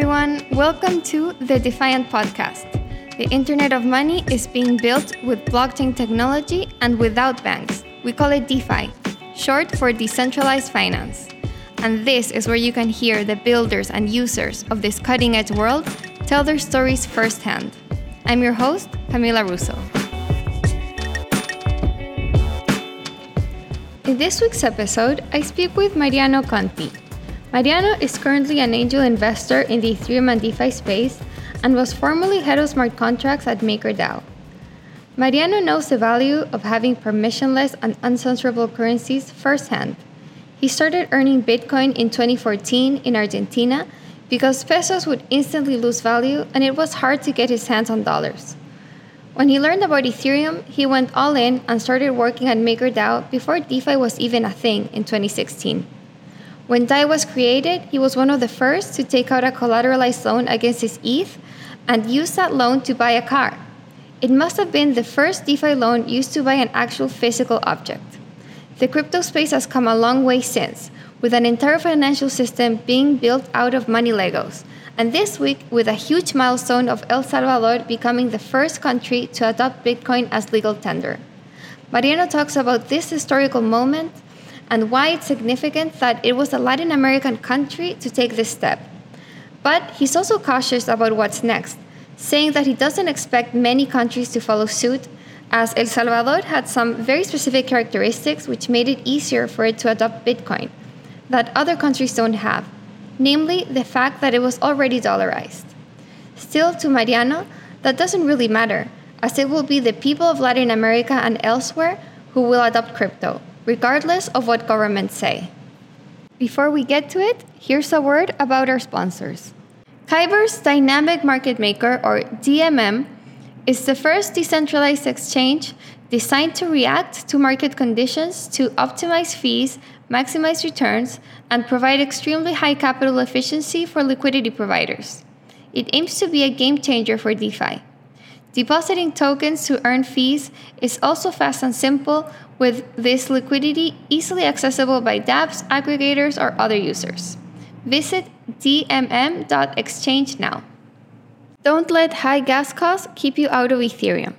everyone. Welcome to the Defiant Podcast. The Internet of Money is being built with blockchain technology and without banks. We call it DeFi, short for decentralized finance. And this is where you can hear the builders and users of this cutting edge world tell their stories firsthand. I'm your host, Camila Russo. In this week's episode, I speak with Mariano Conti. Mariano is currently an angel investor in the Ethereum and DeFi space and was formerly head of smart contracts at MakerDAO. Mariano knows the value of having permissionless and uncensorable currencies firsthand. He started earning Bitcoin in 2014 in Argentina because pesos would instantly lose value and it was hard to get his hands on dollars. When he learned about Ethereum, he went all in and started working at MakerDAO before DeFi was even a thing in 2016. When DAI was created, he was one of the first to take out a collateralized loan against his ETH and use that loan to buy a car. It must have been the first DeFi loan used to buy an actual physical object. The crypto space has come a long way since, with an entire financial system being built out of money Legos, and this week with a huge milestone of El Salvador becoming the first country to adopt Bitcoin as legal tender. Mariano talks about this historical moment and why it's significant that it was a Latin American country to take this step. But he's also cautious about what's next, saying that he doesn't expect many countries to follow suit, as El Salvador had some very specific characteristics which made it easier for it to adopt Bitcoin that other countries don't have, namely the fact that it was already dollarized. Still, to Mariano, that doesn't really matter, as it will be the people of Latin America and elsewhere who will adopt crypto, regardless of what governments say. Before we get to it, here's a word about our sponsors. Kyber's Dynamic Market Maker, or DMM, is the first decentralized exchange designed to react to market conditions to optimize fees, maximize returns, and provide extremely high capital efficiency for liquidity providers. It aims to be a game changer for DeFi. Depositing tokens to earn fees is also fast and simple, with this liquidity easily accessible by dApps, aggregators, or other users. Visit dmm.exchange now. Don't let high gas costs keep you out of Ethereum.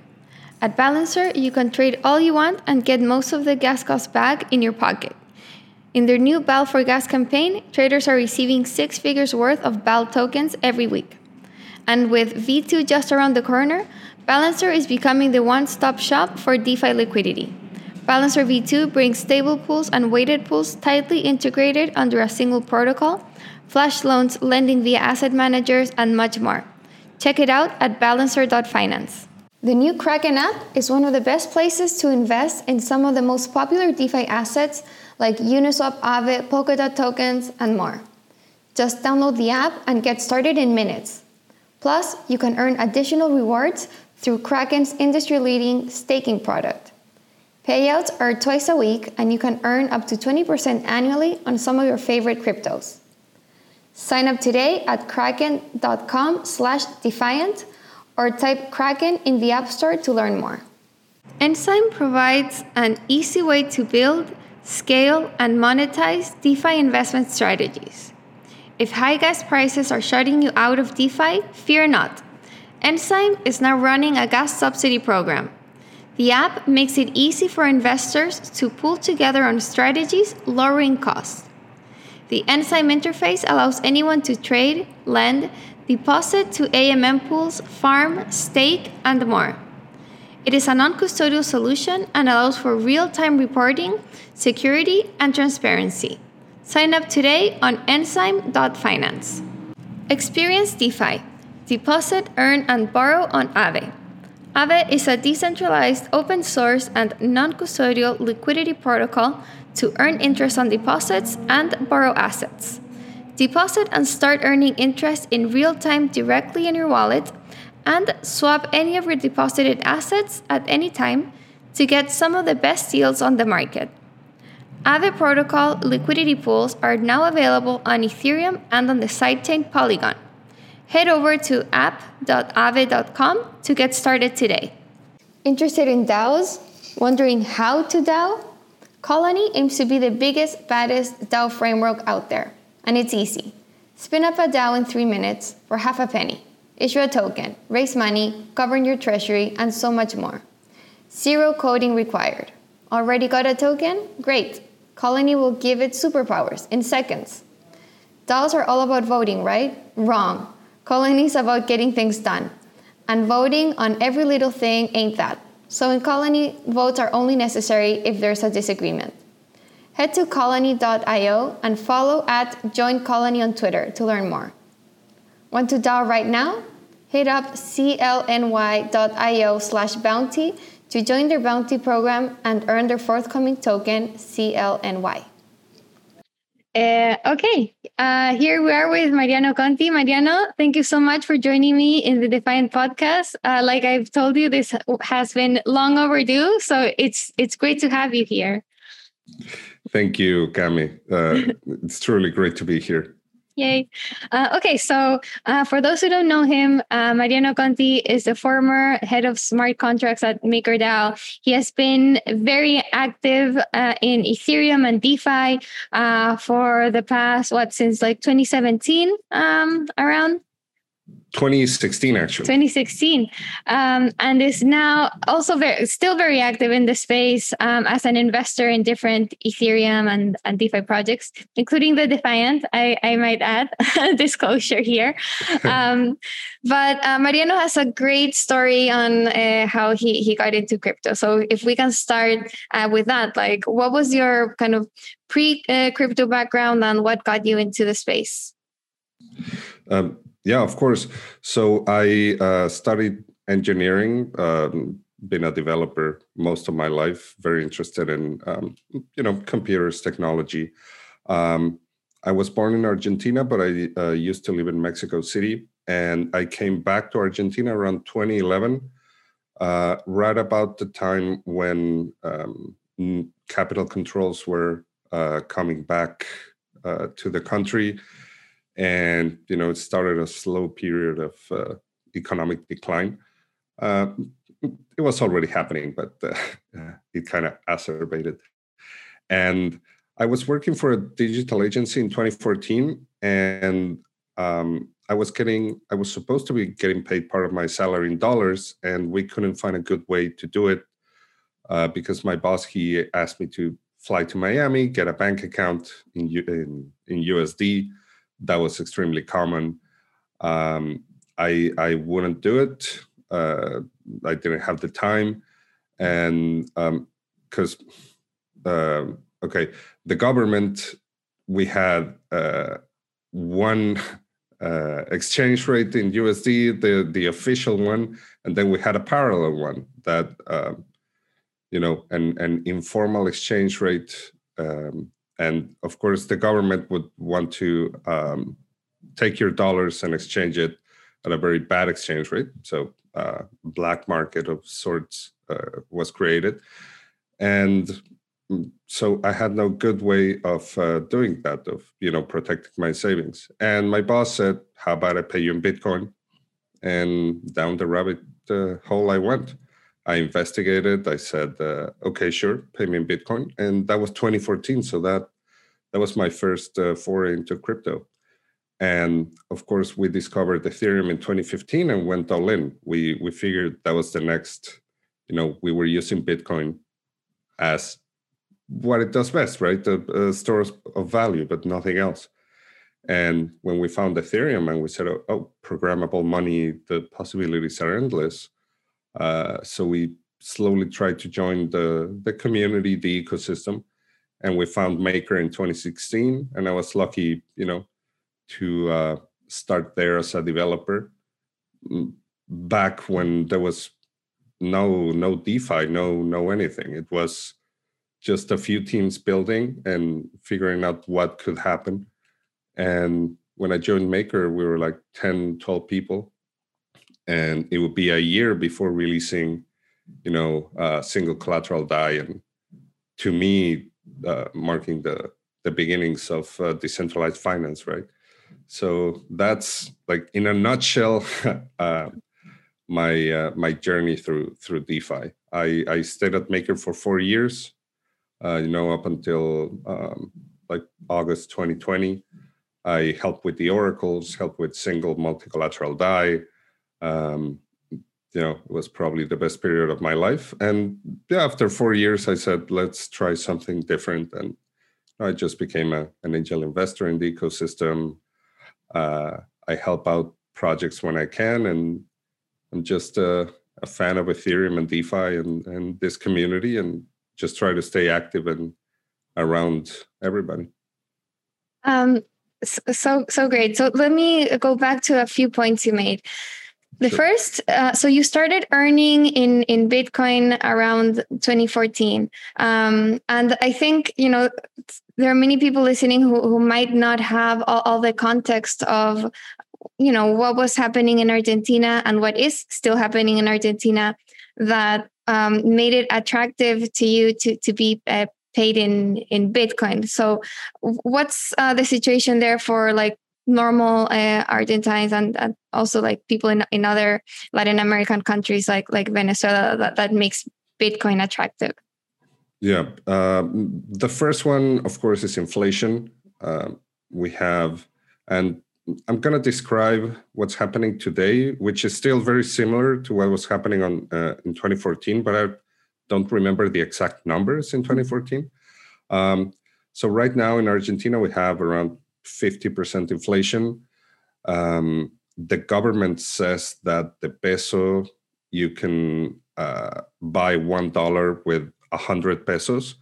At Balancer, you can trade all you want and get most of the gas costs back in your pocket. In their new BAL for Gas campaign, traders are receiving six figures worth of BAL tokens every week. And with V2 just around the corner, Balancer is becoming the one stop shop for DeFi liquidity. Balancer v2 brings stable pools and weighted pools tightly integrated under a single protocol, flash loans, lending via asset managers, and much more. Check it out at balancer.finance. The new Kraken app is one of the best places to invest in some of the most popular DeFi assets like Uniswap, Aave, Polkadot tokens, and more. Just download the app and get started in minutes. Plus, you can earn additional rewards through Kraken's industry leading staking product. Payouts are twice a week, and you can earn up to 20% annually on some of your favorite cryptos. Sign up today at kraken.com slash defiant or type Kraken in the App Store to learn more. Enzyme provides an easy way to build, scale, and monetize DeFi investment strategies. If high gas prices are shutting you out of DeFi, fear not. Enzyme is now running a gas subsidy program. The app makes it easy for investors to pull together on strategies, lowering costs. The Enzyme interface allows anyone to trade, lend, deposit to AMM pools, farm, stake, and more. It is a non custodial solution and allows for real time reporting, security, and transparency. Sign up today on enzyme.finance. Experience DeFi deposit, earn, and borrow on Aave. Aave is a decentralized, open source, and non custodial liquidity protocol to earn interest on deposits and borrow assets. Deposit and start earning interest in real time directly in your wallet, and swap any of your deposited assets at any time to get some of the best deals on the market. Aave protocol liquidity pools are now available on Ethereum and on the sidechain Polygon head over to app.aave.com to get started today. Interested in DAOs? Wondering how to DAO? Colony aims to be the biggest, baddest DAO framework out there, and it's easy. Spin up a DAO in three minutes for half a penny. Issue a token, raise money, govern your treasury, and so much more. Zero coding required. Already got a token? Great. Colony will give it superpowers in seconds. DAOs are all about voting, right? Wrong. Colony is about getting things done. And voting on every little thing ain't that. So in Colony, votes are only necessary if there's a disagreement. Head to colony.io and follow at joincolony on Twitter to learn more. Want to DAO right now? Hit up clny.io slash bounty to join their bounty program and earn their forthcoming token, CLNY. Uh, okay, uh, here we are with Mariano Conti. Mariano, thank you so much for joining me in the Defiant podcast. Uh, like I've told you, this has been long overdue, so it's it's great to have you here. Thank you, Cami. Uh, it's truly great to be here. Yay. Uh, okay, so uh, for those who don't know him, uh, Mariano Conti is the former head of smart contracts at MakerDAO. He has been very active uh, in Ethereum and DeFi uh, for the past, what, since like 2017 um, around? 2016 actually. 2016 um, and is now also very still very active in the space um, as an investor in different ethereum and, and defi projects including the defiant i, I might add disclosure here. Um, but uh, mariano has a great story on uh, how he, he got into crypto. So if we can start uh, with that like what was your kind of pre uh, crypto background and what got you into the space? Um, yeah, of course. So I uh, studied engineering, um, been a developer most of my life. Very interested in um, you know computers, technology. Um, I was born in Argentina, but I uh, used to live in Mexico City, and I came back to Argentina around 2011, uh, right about the time when um, capital controls were uh, coming back uh, to the country and you know it started a slow period of uh, economic decline. Uh, it was already happening, but uh, it kind of acerbated. And I was working for a digital agency in 2014, and um, I was getting, I was supposed to be getting paid part of my salary in dollars, and we couldn't find a good way to do it uh, because my boss he asked me to fly to Miami, get a bank account in in, in USD, that was extremely common. Um, I I wouldn't do it. Uh, I didn't have the time, and because um, uh, okay, the government we had uh, one uh, exchange rate in USD, the the official one, and then we had a parallel one that um, you know an an informal exchange rate um, and of course the government would want to um, take your dollars and exchange it at a very bad exchange rate. So uh, black market of sorts uh, was created. And mm, so i had no good way of uh, doing that of you know protecting my savings. And my boss said how about i pay you in bitcoin? And down the rabbit uh, hole i went I investigated. I said, uh, "Okay, sure, pay me in Bitcoin," and that was 2014. So that that was my first uh, foray into crypto. And of course, we discovered Ethereum in 2015 and went all in. We we figured that was the next. You know, we were using Bitcoin as what it does best, right? The uh, stores of value, but nothing else. And when we found Ethereum and we said, oh, oh programmable money, the possibilities are endless uh, so we slowly tried to join the the community, the ecosystem, and we found Maker in 2016. And I was lucky, you know, to uh, start there as a developer mm, back when there was no no DeFi, no no anything. It was just a few teams building and figuring out what could happen. And when I joined Maker, we were like 10, 12 people and it would be a year before releasing you know a single collateral Dai, and to me uh, marking the the beginnings of uh, decentralized finance right so that's like in a nutshell uh, my uh, my journey through through defi i i stayed at maker for four years uh, you know up until um, like august 2020 I helped with the oracles, helped with single multi-collateral DAI. Um, you know, it was probably the best period of my life. And yeah, after four years, I said, let's try something different. And I just became a, an angel investor in the ecosystem. Uh, I help out projects when I can, and I'm just a, a fan of Ethereum and DeFi and, and this community, and just try to stay active and around everybody. Um, so so great. So let me go back to a few points you made. The sure. first, uh, so you started earning in in Bitcoin around 2014, um, and I think you know there are many people listening who who might not have all, all the context of you know what was happening in Argentina and what is still happening in Argentina that um, made it attractive to you to to be uh, paid in in Bitcoin. So, what's uh, the situation there for like normal uh, Argentines and, and, also like people in in other Latin American countries like like Venezuela that that makes Bitcoin attractive? Yeah, um, the first one, of course, is inflation. Uh, we have, and I'm going to describe what's happening today, which is still very similar to what was happening on uh, in 2014, but I don't remember the exact numbers in 2014. Um, so right now in Argentina, we have around 50% inflation. Um, the government says that the peso, you can uh, buy one dollar with a hundred pesos,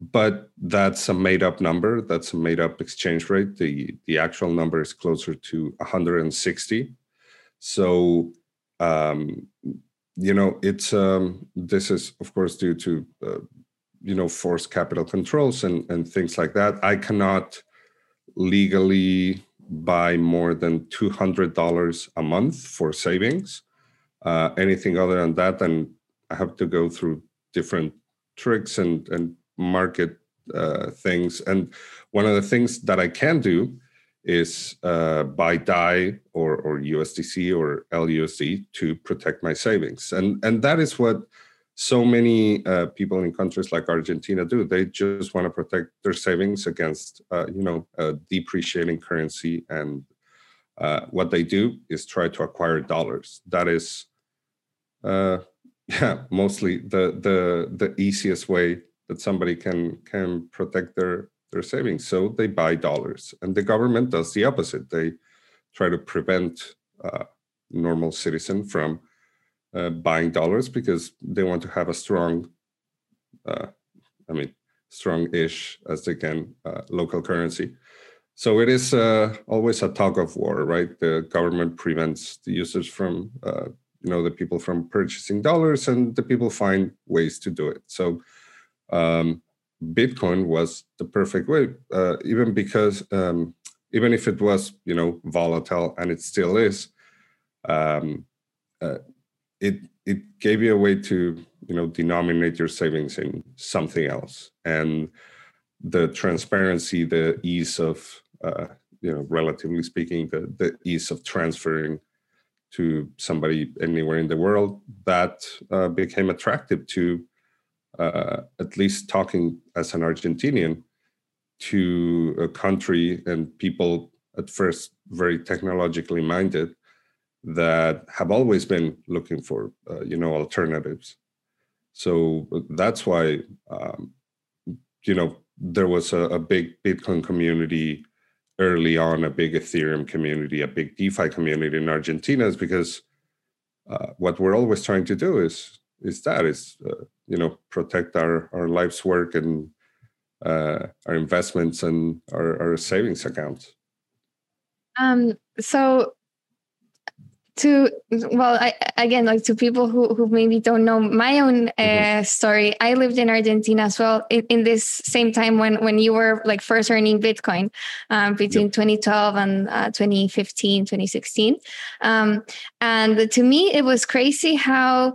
but that's a made-up number. That's a made-up exchange rate. The the actual number is closer to 160. So um, you know, it's um, this is of course due to uh, you know forced capital controls and and things like that. I cannot legally buy more than two hundred dollars a month for savings. Uh, anything other than that, then I have to go through different tricks and and market uh, things. And one of the things that I can do is uh, buy DAI or, or USDC or LUSD to protect my savings. And, and that is what so many uh, people in countries like Argentina do. They just want to protect their savings against, uh, you know, a depreciating currency. And uh, what they do is try to acquire dollars. That is, uh, yeah, mostly the the the easiest way that somebody can can protect their their savings. So they buy dollars, and the government does the opposite. They try to prevent uh, normal citizen from uh, buying dollars because they want to have a strong, uh, I mean, strong-ish as they can uh, local currency. So it is uh, always a tug of war, right? The government prevents the users from, uh, you know, the people from purchasing dollars, and the people find ways to do it. So um, Bitcoin was the perfect way, uh, even because um, even if it was you know volatile and it still is, um, uh, it it gave you a way to you know denominate your savings in something else, and the transparency, the ease of uh, you know relatively speaking, the the ease of transferring to somebody anywhere in the world that uh, became attractive to uh, at least talking as an Argentinian to a country and people at first very technologically minded that have always been looking for uh, you know alternatives. So that's why um, you know there was a, a, big bitcoin community early on a big ethereum community a big defi community in argentina is because uh, what we're always trying to do is is that is uh, you know protect our our life's work and uh, our investments and our, our savings accounts. Um so to well I, again like to people who who maybe don't know my own uh, mm-hmm. story i lived in argentina as well in, in, this same time when when you were like first earning bitcoin um, between yep. 2012 and uh, 2015 2016 um, and to me it was crazy how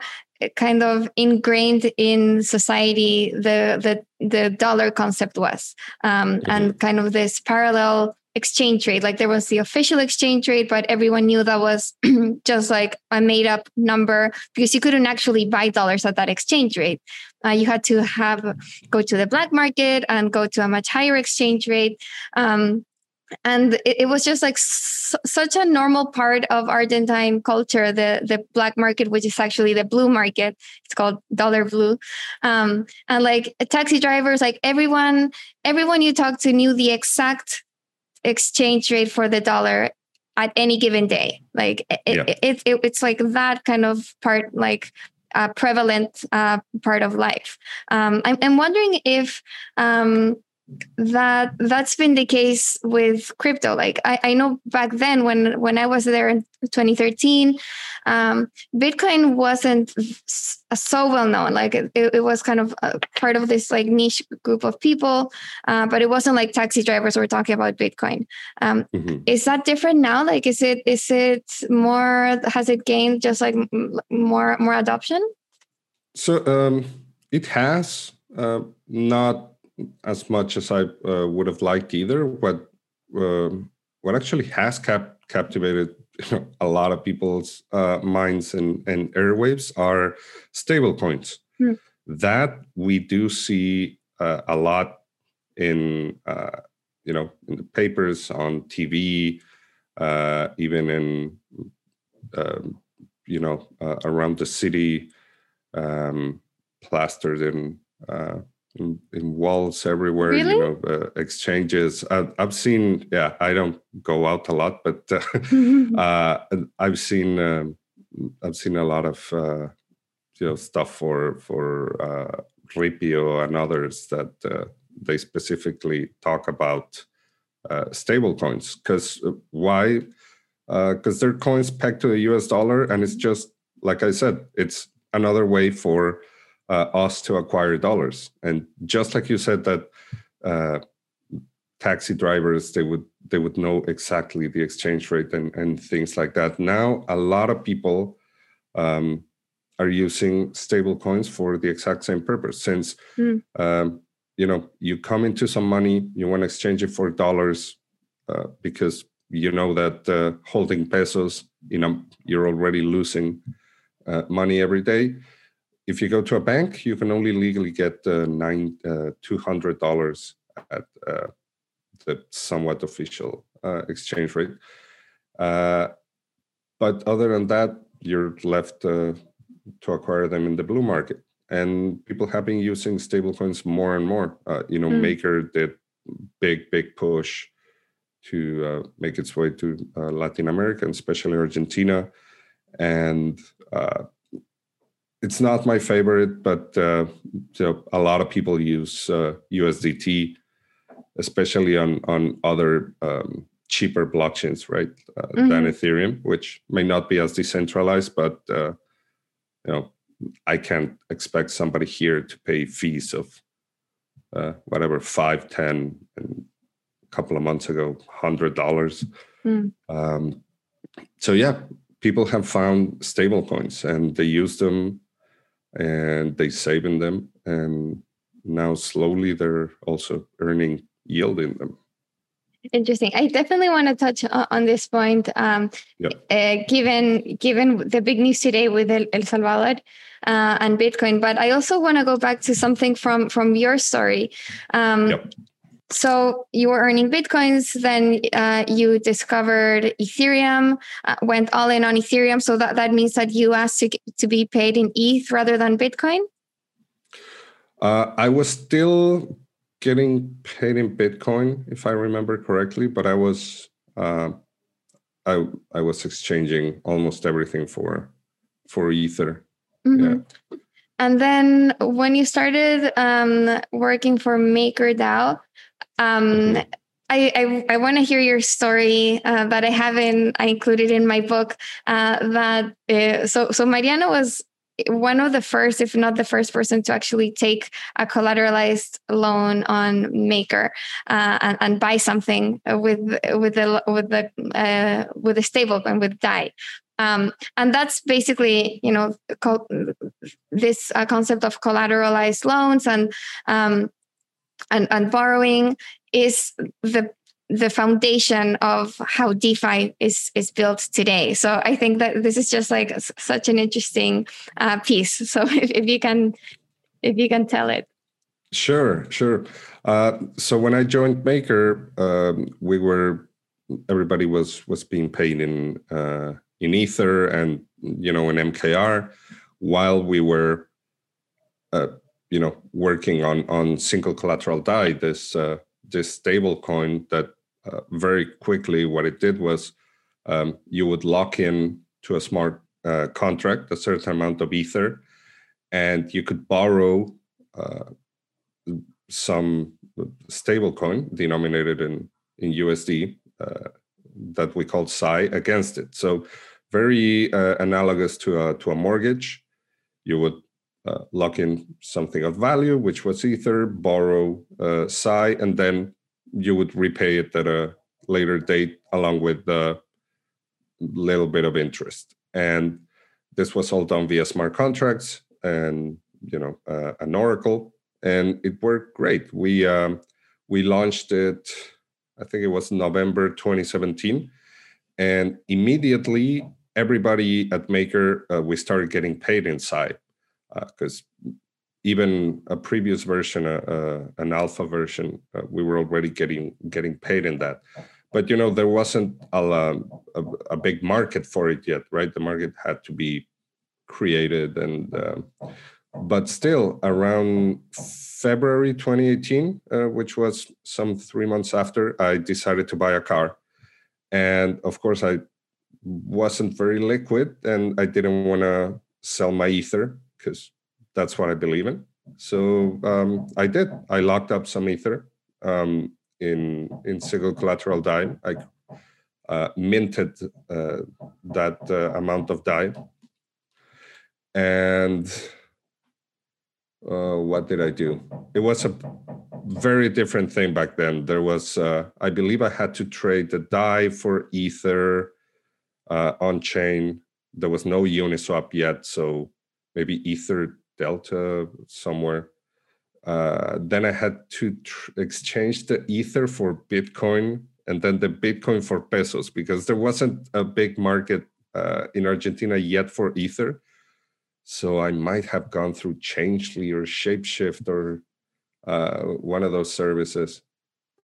kind of ingrained in society the the the dollar concept was um, mm-hmm. and kind of this parallel exchange rate. Like there was the official exchange rate but everyone knew that was just like a made up number because you couldn't actually buy dollars at that exchange rate. Uh, you had to have go to the black market and go to a much higher exchange rate. Um, and it, it was just like s- such a normal part of Argentine culture. The the black market, which is actually the blue market, it's called dollar blue, um, and like taxi drivers, like everyone, everyone you talk to knew the exact exchange rate for the dollar at any given day. Like it, yeah. it, it, it, it's like that kind of part, like uh, prevalent uh, part of life. Um, I'm, I'm wondering if um, that that's been the case with crypto. Like I, I know back then when when i was there in 2013 um, bitcoin wasn't so well known. Like it, it was kind of part of this like niche group of people uh, but it wasn't like taxi drivers were talking about bitcoin. Um, mm-hmm. is that different now? Like is it is it more has it gained just like more more adoption? So um, it has uh, not as much as I uh, would have liked either. What uh, what actually has cap- captivated you know, a lot of people's uh, minds and, and airwaves are stable coins. Hmm. That we do see uh, a lot in uh, you know in the papers, on TV, uh, even in um, you know around the city, um, plastered in in, in walls everywhere really? you know uh, exchanges. I've, I've, seen yeah i don't go out a lot but uh, uh, i've seen um, i've seen a lot of uh, you know stuff for for uh, ripio and others that uh, they specifically talk about stable coins. Because why? Because they're coins pegged to the us dollar and it's just like i said it's another way for uh, us to acquire dollars. And just like you said that uh, taxi drivers they would they would know exactly the exchange rate and, and things like that. Now a lot of people um, are using stable coins for the exact same purpose. Since mm. um, you know you come into some money, you want to exchange it for dollars uh, because you know that uh, holding pesos, you know, you're already losing uh, money every day if you go to a bank, you can only legally get uh, nine uh, two hundred dollars at uh, the somewhat official uh, exchange rate. Uh, but other than that, you're left uh, to acquire them in the blue market. And people have been using stablecoins more and more. you know, mm. Maker did big big push to make its way to Latin America, and especially Argentina, and it's not my favorite, but uh, so a lot of people use uh, USDT, especially on on other um, cheaper blockchains, right, uh, mm-hmm. than Ethereum, which may not be as decentralized, but uh, you know, I can't expect somebody here to pay fees of uh, whatever five, ten, and a couple of months ago, hundred dollars. Mm. Um, so yeah, people have found stable coins and they use them and they save in them and now slowly they're also earning yield in them. Interesting. I definitely want to touch on this point um, yep. uh, given given the big news today with el, el salvador uh, and bitcoin but i also want to go back to something from from your story. Um, yep so you were earning bitcoins then uh, you discovered ethereum uh, went all in on ethereum. So that, that means that you asked to, to be paid in eth rather than bitcoin? Uh, i was still getting paid in bitcoin if i remember correctly but i was uh, I, I was exchanging almost everything for for ether. Mm-hmm. yeah. And then when you started um, working for MakerDAO, um. I, I, I want to hear your story uh, that I haven't I included in my book. Uh, that uh, so so Mariano was one of the first, if not the first person to actually take a collateralized loan on Maker uh, and, and, buy something with with the with the uh, with a stablecoin with Dai. Um, and that's basically, you know, this uh, concept of collateralized loans and um, and, and borrowing is the the foundation of how DeFi is is built today. So I think that this is just like such an interesting uh, piece. So if, if you can if you can tell it. Sure, sure. Uh, so when I joined Maker, um, we were everybody was was being paid in uh, in Ether and you know in MKR, while we were uh, you know working on on single collateral Dai, this uh, this stable coin that uh, very quickly what it did was um, you would lock in to a smart uh, contract a certain amount of ether, and you could borrow uh, some stable coin denominated in in USD uh, that we called Sai against it. So very uh, analogous to a to a mortgage. You would uh, lock in something of value, which was Ether, borrow uh, Sai, and then you would repay it at a later date along with the little bit of interest. And this was all done via smart contracts and you know uh, an Oracle, and it worked great. We um, we launched it, I think it was November 2017, and immediately everybody at Maker uh, we started getting paid inside because uh, even a previous version, uh, uh, an alpha version, uh, we were already getting getting paid in that. But you know, there wasn't a, a, a big market for it yet, right? The market had to be created, and um, but still, around February 2018, uh, which was some three months after, I decided to buy a car, and of course, I wasn't very liquid, and I didn't want to sell my ether because that's what I believe in. So um, I did. I locked up some ether um, in in single collateral Dai. I uh, minted uh, that uh, amount of Dai, and uh, what did I do? It was a very different thing back then. There was, uh, I believe, I had to trade the Dai for ether uh, on chain. There was no Uniswap yet, so maybe ether Delta somewhere. Uh, then I had to tr- exchange the Ether for Bitcoin and then the Bitcoin for pesos because there wasn't a big market uh, in Argentina yet for Ether. So I might have gone through Changelly or Shapeshift or uh, one of those services.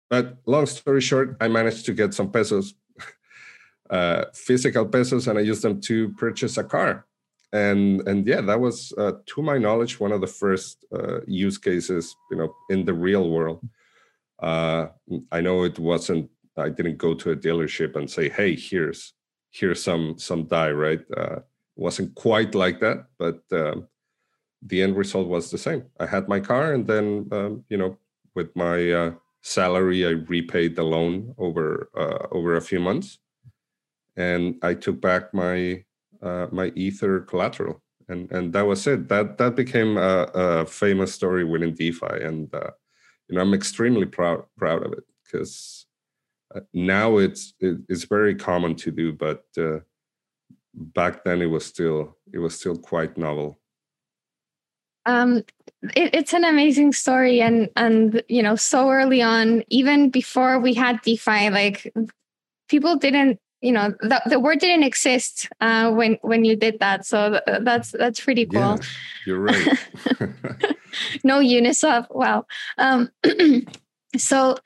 But long story short, I managed to get some pesos, uh, physical pesos, and I used them to purchase a car and and yeah that was uh, to my knowledge one of the first uh, use cases you know in the real world. Uh, i know it wasn't i didn't go to a dealership and say hey here's here's some some Dai right? Uh, wasn't quite like that but um, the end result was the same. I had my car and then um, you know with my uh, salary i repaid the loan over uh, over a few months. And i took back my uh, my ether collateral. And and that was it. That that became a, a famous story within defi. And uh, you know i'm extremely proud proud of it because uh, now it's it, it's very common to do but uh, back then it was still it was still quite novel. Um it, it's an amazing story. And and you know so early on even before we had defi like people didn't you know the, the word didn't exist uh, when when you did that. So th- that's that's pretty cool. yeah, you're right. No uniswap. Wow. Um, so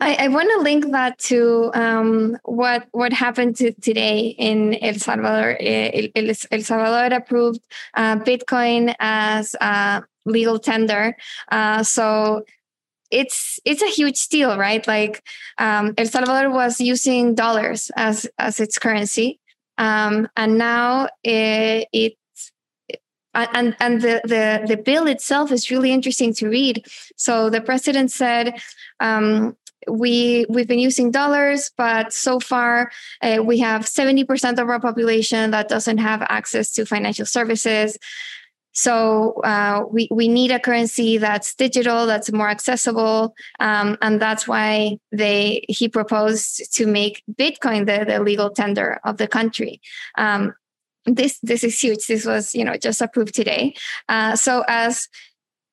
I, I want to link that to um, what what happened to today in El Salvador. El, El, El Salvador approved uh, Bitcoin as a legal tender. Uh, so it's it's a huge deal, right? Like um, El Salvador was using dollars as as its currency, um, and now it, it and and the, the the bill itself is really interesting to read. So the president said. Um, we we've been using dollars but so far uh, we have 70% of our population that doesn't have access to financial services so uh, we we need a currency that's digital, that's more accessible, um, and that's why they he proposed to make Bitcoin the, the legal tender of the country. Um, this this is huge. This was you know just approved today. Uh, so as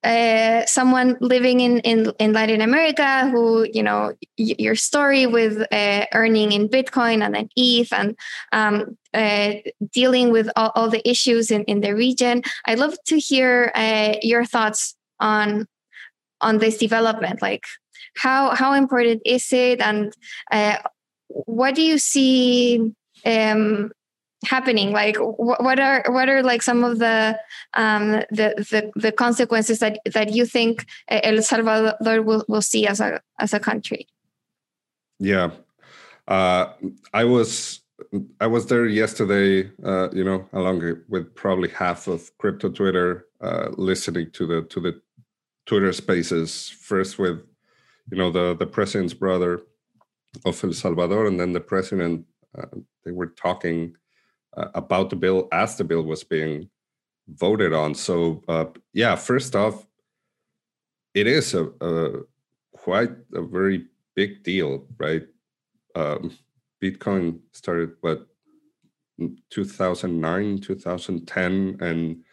uh, someone living in, in, in Latin America who, you know, y- your story with uh, earning in Bitcoin and then ETH and um, uh, dealing with all, all, the issues in, in the region. I'd love to hear uh, your thoughts on on this development? Like, how how important is it, and uh, what do you see um, happening? Like, what are what are like some of the um, the, the the consequences that that you think El Salvador will, will see as a as a country? Yeah, uh, I was I was there yesterday. Uh, you know, along with probably half of crypto Twitter, uh, listening to the to the Twitter Spaces first with you know the the president's brother of El Salvador, and then the president. Uh, they were talking about the bill as the bill was being voted on. So uh, yeah, first off, it is a, a, quite a very big deal, right? Um, Bitcoin started what 2009, 2010, and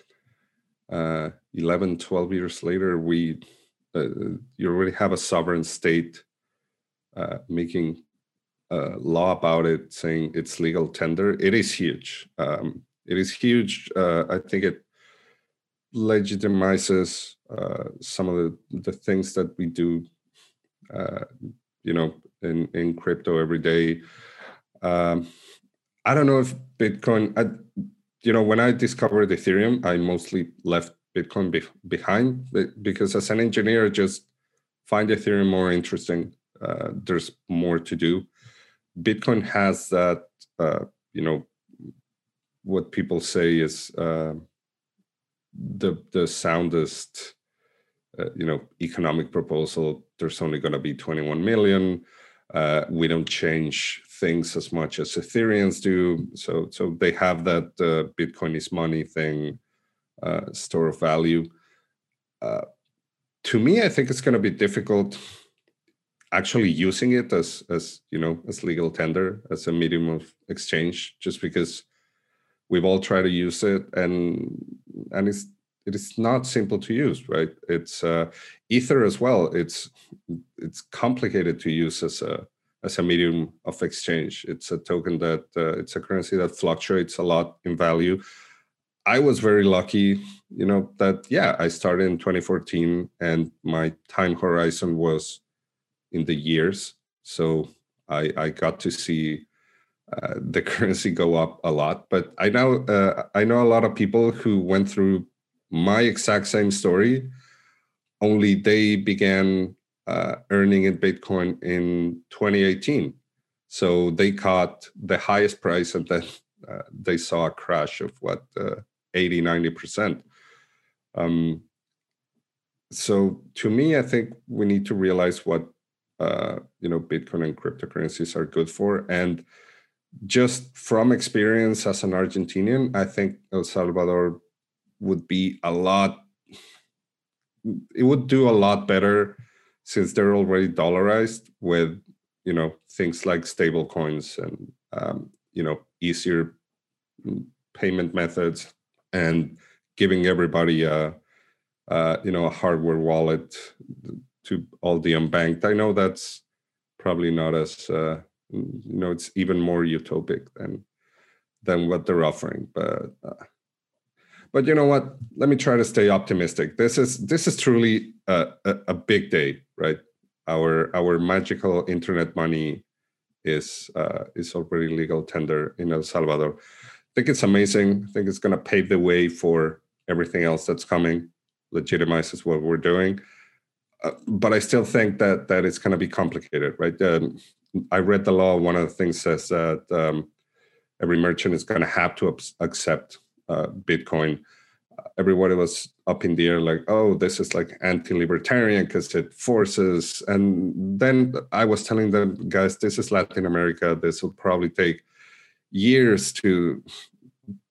uh, 11, 12 years later, we uh, you already have a sovereign state uh, making a law about it, saying it's legal tender. It is huge. Um, it is huge. Uh, I think it legitimizes uh, some of the, the things that we do, uh, you know, in, in crypto every day. Um, I don't know if Bitcoin, I, you know, when I discovered Ethereum, I mostly left Bitcoin be- behind because as an engineer, just find Ethereum more interesting. Uh, there's more to do. Bitcoin has that, uh, you know, what people say is uh, the the soundest, uh, you know, economic proposal. There's only going to be 21 million. Uh, we don't change things as much as Ethereans do. So so they have that uh, Bitcoin is money thing uh, store of value. To me, I think it's going to be difficult actually using it as as you know as legal tender as a medium of exchange, just because we've all tried to use it and and it's it is not simple to use, right? It's uh, Ether as well. It's it's complicated to use as a as a medium of exchange. It's a token that uh, it's a currency that fluctuates a lot in value I was very lucky, you know, that yeah, I started in 2014 and my time horizon was in the years. So I, I got to see uh, the currency go up a lot. But I know uh, I know a lot of people who went through my exact same story. Only they began uh, earning in Bitcoin in 2018. So they caught the highest price and then uh, they saw a crash of what uh, 80 90% um, so to me i think we need to realize what uh, you know bitcoin and cryptocurrencies are good for. And just from experience as an argentinian i think el salvador would be a lot it would do a lot better since they're already dollarized with you know things like stable coins and um, you know easier payment methods and giving everybody a, a you know a hardware wallet to all the unbanked. I know that's probably not as uh, you know it's even more utopic than than what they're offering, but. Uh, but you know what let me try to stay optimistic this is this is truly a, a, a, big day right our our magical internet money is uh, is already legal tender in el salvador I think it's amazing. I think it's going to pave the way for everything else that's coming, legitimizes what we're doing. Uh, but I still think that that it's going to be complicated, right? Um, I read the law. One of the things says that um, every merchant is going to have to accept uh, Bitcoin. everybody was up in the air, like, "Oh, this is like anti-libertarian because it forces." And then I was telling them, guys, this is Latin America. This will probably take years to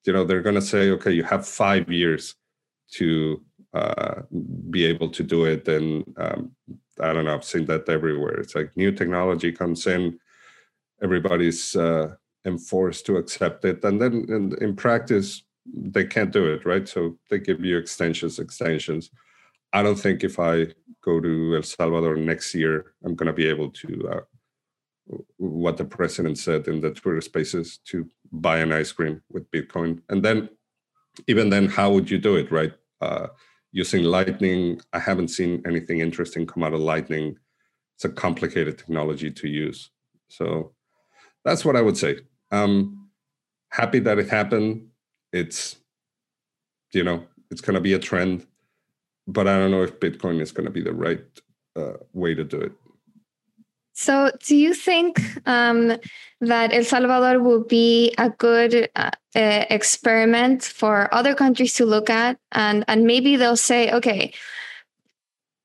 you know they're going to say okay you have five years to uh, be able to do it. And um, i don't know i've seen that everywhere. It's like new technology comes in everybody's uh, enforced to accept it. And then in, in practice they can't do it right? So they give you extensions extensions. I don't think if i go to el salvador next year i'm going to be able to uh, what the president said in the Twitter spaces to buy an ice cream with Bitcoin. And then, even then, how would you do it, right? Uh, using Lightning. I haven't seen anything interesting come out of Lightning. It's a complicated technology to use. So that's what I would say. Um, happy that it happened. It's, you know, it's going to be a trend, but I don't know if Bitcoin is going to be the right uh, way to do it. So, do you think um, that El Salvador will be a good uh, uh, experiment for other countries to look at, and and maybe they'll say, okay,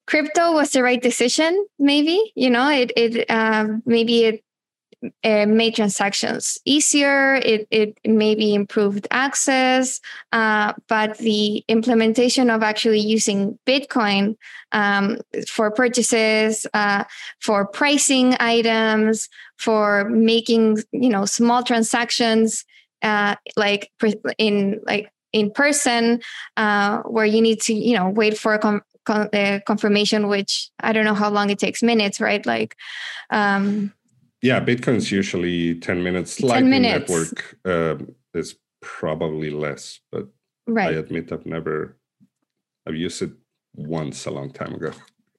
crypto was the right decision. Maybe you know it. It um, maybe it uh, made transactions easier. It, it maybe improved access, uh, but the implementation of actually using Bitcoin um, for purchases, uh, for pricing items, for making you know small transactions, uh, like in like in person, uh, where you need to you know wait for a com- uh, confirmation, which I don't know how long it takes minutes, right? Like. Um, yeah, Bitcoin's usually 10 minutes. 10 Lightning minutes. Network uh, is probably less, but right. I admit I've never, I've used it once a long time ago.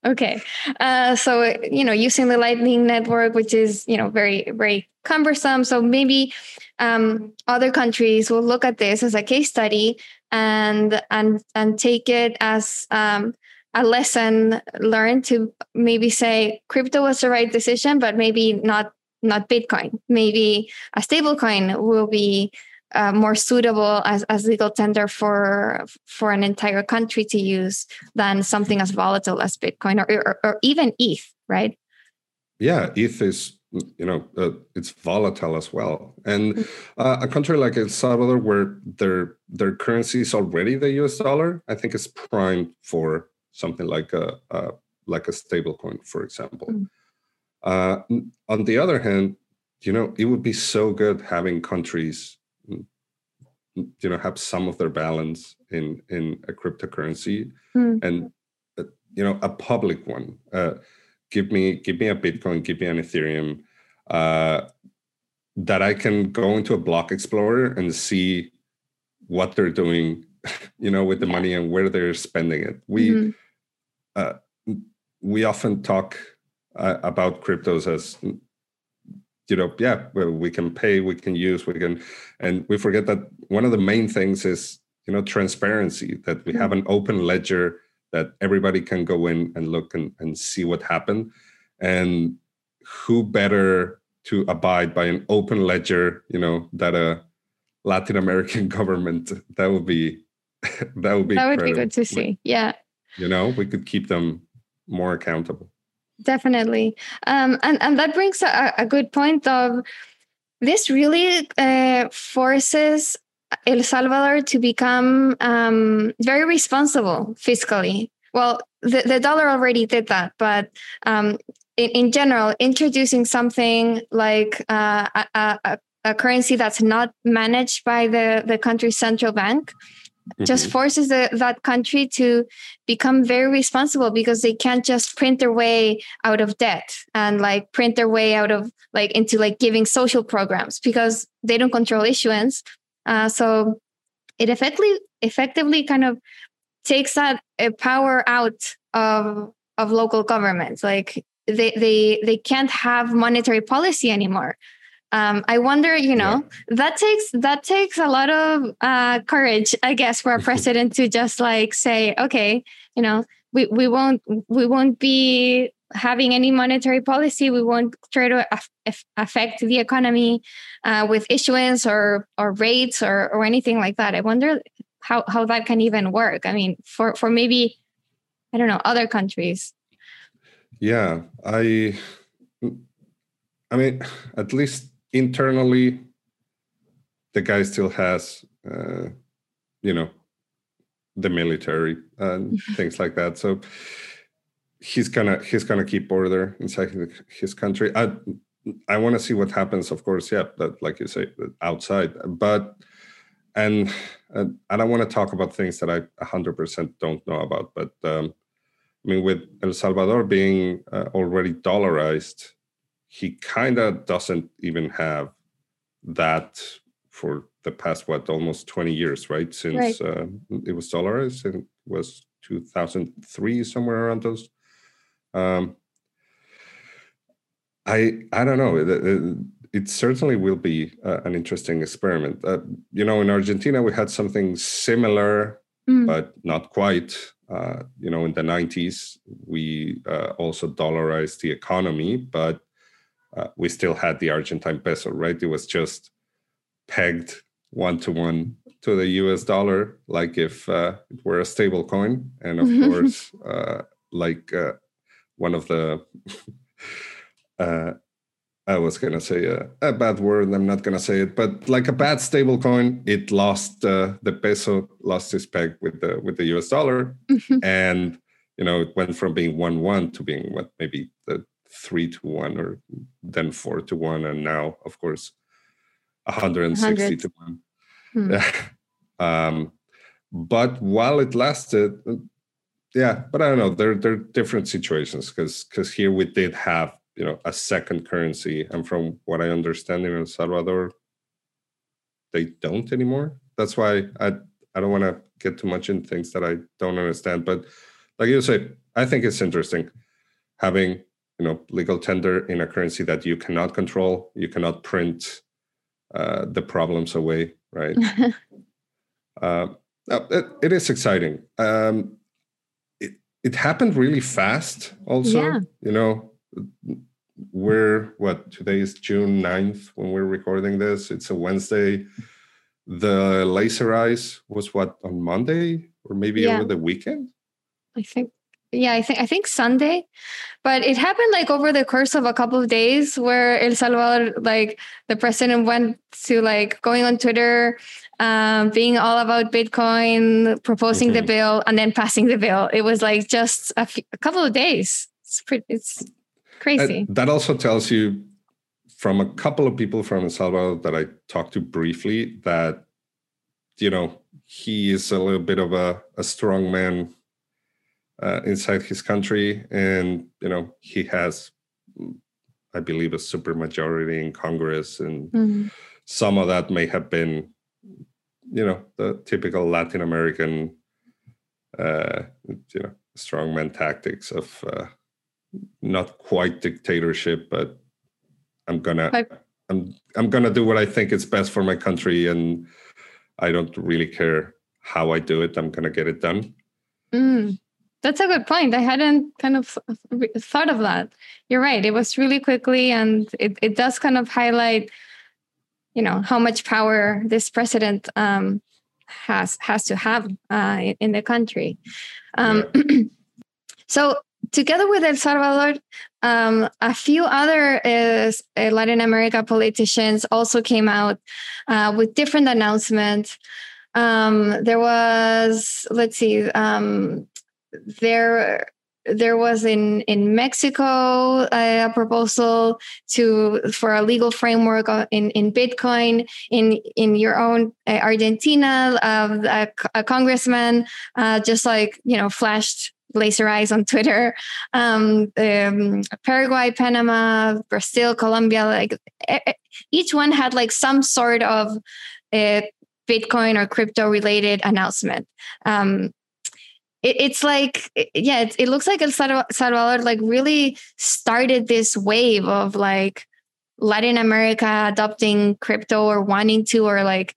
Okay. Uh, so, you know, using the Lightning Network, which is, you know, very, very cumbersome. So maybe um, other countries will look at this as a case study and, and, and take it as, um, a lesson learned to maybe say crypto was the right decision, but maybe not not Bitcoin. Maybe a stable coin will be uh, more suitable as, as legal tender for for an entire country to use than something as volatile as Bitcoin or, or, or even ETH, right? Yeah, ETH is you know uh, it's volatile as well, and mm. uh, a country like El Salvador, where their their currency is already the U.S. dollar, I think is primed for something like a, a like a stable coin, for example. Mm. Uh, on the other hand, you know, it would be so good having countries, you know, have some of their balance in in a cryptocurrency mm. and uh, you know a public one. Uh, give me give me a Bitcoin, give me an Ethereum. Uh, that I can go into a block explorer and see what they're doing, you know, with the yeah. money and where they're spending it. We mm-hmm uh, we often talk uh, about cryptos as you know yeah well, we can pay we can use we can and we forget that one of the main things is you know transparency that we have an open ledger that everybody can go in and look and, and see what happened and who better to abide by an open ledger you know that a latin american government that would be that would be that would be good to see yeah you know we could keep them more accountable definitely um, and and that brings a, a good point of this really uh, forces El Salvador to become um, very responsible fiscally. Well, the, the dollar already did that, but um, in, in, general, introducing something like uh, a, a, a, currency that's not managed by the, the country's central bank. Just forces the, that country to become very responsible because they can't just print their way out of debt and like print their way out of like into like giving social programs because they don't control issuance. Uh, so it effectively effectively kind of takes that uh, power out of of local governments. Like they they they can't have monetary policy anymore um, I wonder, you know, yeah. that takes that takes a lot of uh, courage, I guess, for a president to just like say, okay, you know, we, we won't we won't be having any monetary policy. We won't try to af- affect the economy uh, with issuance or or rates or or anything like that. I wonder how how that can even work. I mean, for for maybe I don't know other countries. Yeah, I I mean, at least internally the guy still has uh, you know the military and things like that. So he's gonna he's gonna keep order inside his country. I i want to see what happens of course yeah but like you say outside. But and, and i don't want to talk about things that i 100% don't know about but um, i mean with el salvador being uh, already dollarized he kind of doesn't even have that for the past what almost 20 years right since right. Uh, it was dollarized and was 2003, somewhere around those. Um, I I don't know. It, it, certainly will be uh, an interesting experiment. Uh, you know, in Argentina, we had something similar, mm. but not quite. Uh, you know, in the 90s, we uh, also dollarized the economy, but uh, we still had the Argentine peso, right? It was just pegged one to one to the US dollar, like if uh, it were a stable coin. And of mm-hmm. course, like one of the I was gonna say a, a, bad word. I'm not gonna say it, but like a bad stable coin, it lost uh, the peso lost its peg with the with the US dollar, mm-hmm. and you know it went from being one one to being what maybe the three to one or then four to one, and now of course 160 to one. Hmm. um, but while it lasted, yeah, but I don't know. There there are different situations because because here we did have you know a second currency and from what i understand in el salvador they don't anymore that's why i i don't want to get too much in things that i don't understand but like you say i think it's interesting having you know legal tender in a currency that you cannot control you cannot print uh, the problems away right uh, it, it is exciting um, it, it happened really fast also yeah. you know we're what today is June 9th when we're recording this. It's a Wednesday. The laser eyes was what on Monday or maybe yeah. over the weekend? I think yeah, I think I think Sunday, but it happened like over the course of a couple of days where El Salvador, like the president went to like going on Twitter, um, being all about Bitcoin, proposing mm-hmm. the bill, and then passing the bill. It was like just a, few, a couple of days. It's pretty. It's Crazy. that also tells you from a couple of people from El Salvador that I talked to briefly that, you know, he is a little bit of a, a strong man uh, inside his country. And, you know, he has, I believe, a super majority in Congress. And mm-hmm. some of that may have been, you know, the typical Latin American, uh, you know, strongman tactics of, uh, not quite dictatorship, but I'm gonna I, I'm I'm gonna do what I think is best for my country, and I don't really care how I do it. I'm gonna get it done. Mm, that's a good point. I hadn't kind of thought of that. You're right. It was really quickly, and it it does kind of highlight, you know, how much power this president um, has has to have uh, in, in the country. Um, yeah. so together with El Salvador, um, a few other uh, Latin America politicians also came out uh, with different announcements. Um, there was, let's see, um, there there was in in Mexico a proposal to for a legal framework in in Bitcoin. In in your own uh, Argentina, uh, a, a, congressman uh, just like you know flashed laser eyes on Twitter. Um, um, Paraguay, Panama, Brazil, Colombia, like each one had like some sort of uh, Bitcoin or crypto related announcement. Um, it, it's like, yeah, it, it looks like El Salvador like really started this wave of like Latin America adopting crypto or wanting to, or like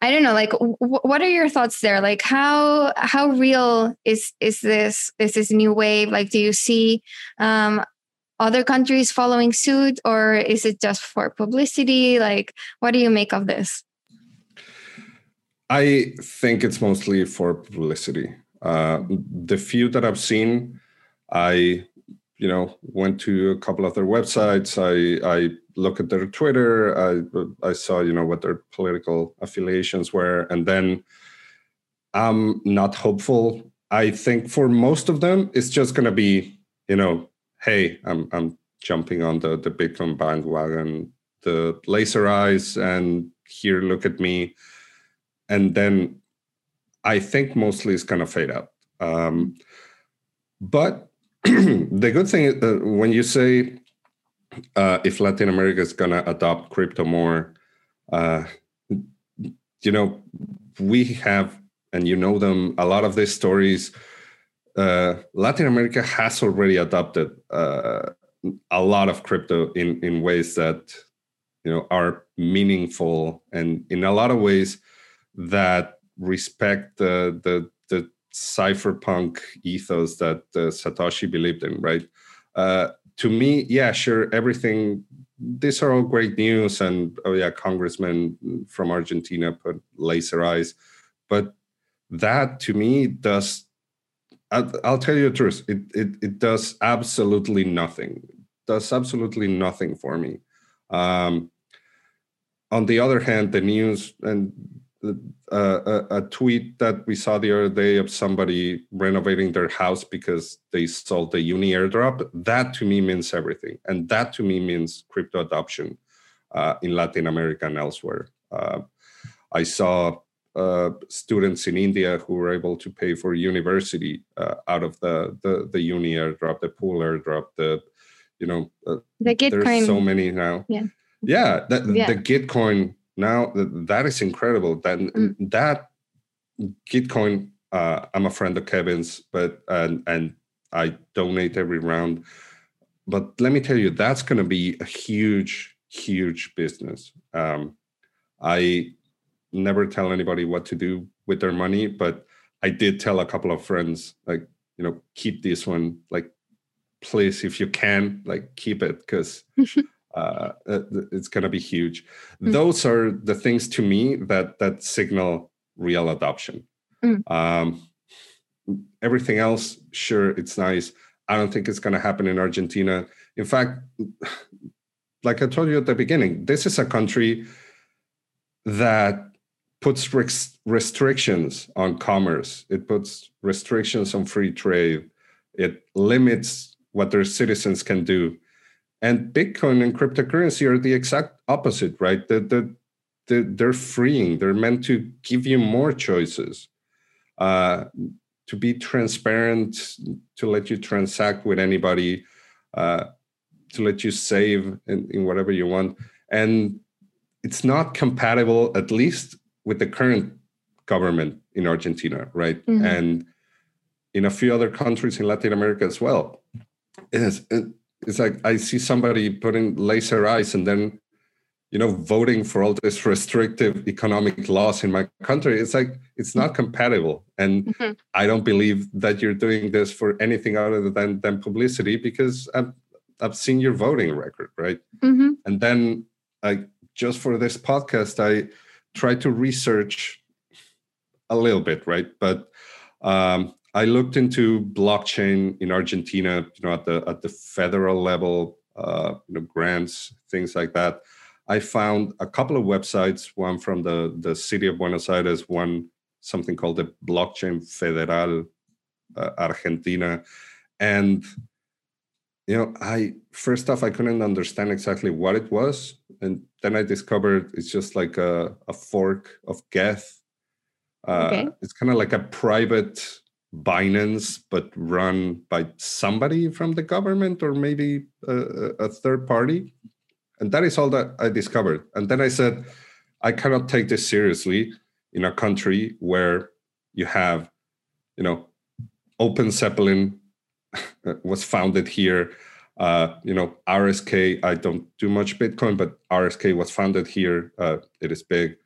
I don't know, like w- what are your thoughts there? Like how how real is is this is this new wave? Like do you see um other countries following suit or is it just for publicity? Like what do you make of this? I think it's mostly for publicity. Uh, the few that I've seen, I you know went to a couple of their websites. I I look at their Twitter. I I saw you know what their political affiliations were, and then I'm not hopeful. I think for most of them, it's just going to be you know, hey, I'm I'm jumping on the the Bitcoin bandwagon, the laser eyes, and here look at me, and then I think mostly it's going to fade out. Um, but the good thing is uh, when you say uh, if Latin America is going to adopt crypto more, uh, you know, we have and you know them. A lot of these stories, uh, Latin America has already adopted uh, a lot of crypto in in ways that you know are meaningful and in a lot of ways that respect the the the cypherpunk ethos that uh, Satoshi believed in, right? Uh, to me, yeah, sure, everything. These are all great news, and oh yeah, congressman from Argentina put laser eyes, but that to me does. I'll, I'll tell you the truth. It, it it does absolutely nothing. Does absolutely nothing for me. Um, on the other hand, the news and a, a, tweet that we saw the other day of somebody renovating their house because they sold the uni airdrop. That to me means everything. And that to me means crypto adoption uh, in latin america and elsewhere. Uh, i saw uh, students in india who were able to pay for university uh, out of the, the the uni airdrop the pool airdrop the you know uh, the there's so many now. Yeah. Yeah, yeah. the gitcoin now that is incredible that mm. that gitcoin uh, i'm a friend of kevin's but and and i donate every round but let me tell you that's going to be a huge huge business um, i never tell anybody what to do with their money but i did tell a couple of friends like you know keep this one like please if you can like keep it because uh, uh it's going to be huge. Mm. Those are the things to me that that signal real adoption. Mm. Um, everything else, sure, it's nice. I don't think it's going to happen in Argentina. In fact, like I told you at the beginning, this is a country that puts restrictions on commerce. It puts restrictions on free trade. It limits what their citizens can do and bitcoin and cryptocurrency are the exact opposite right? The, the, the, they're freeing. They're meant to give you more choices uh, to be transparent to let you transact with anybody uh, to let you save in, in whatever you want. And it's not compatible at least with the current government in argentina right? Mm-hmm. and in a few other countries in latin america as well. It is, it, it's like I see somebody putting laser eyes and then you know voting for all this restrictive economic laws in my country it's like it's not compatible and mm-hmm. i don't believe that you're doing this for anything other than than publicity because i've, I've seen your voting record right mm-hmm. and then i just for this podcast i try to research a little bit right but um, I looked into blockchain in Argentina, you know, at the at the federal level, uh, you know, grants, things like that. I found a couple of websites, one from the the city of Buenos Aires, one something called the Blockchain Federal uh, Argentina, and you know, I first off I couldn't understand exactly what it was, and then I discovered it's just like a, a fork of Geth. Uh, okay. It's kind of like a private Binance, but run by somebody from the government or maybe a, a, third party. And that is all that I discovered. And then I said, I cannot take this seriously in a country where you have, you know, Open Zeppelin was founded here. Uh, you know, RSK, I don't do much Bitcoin, but RSK was founded here. Uh, it is big.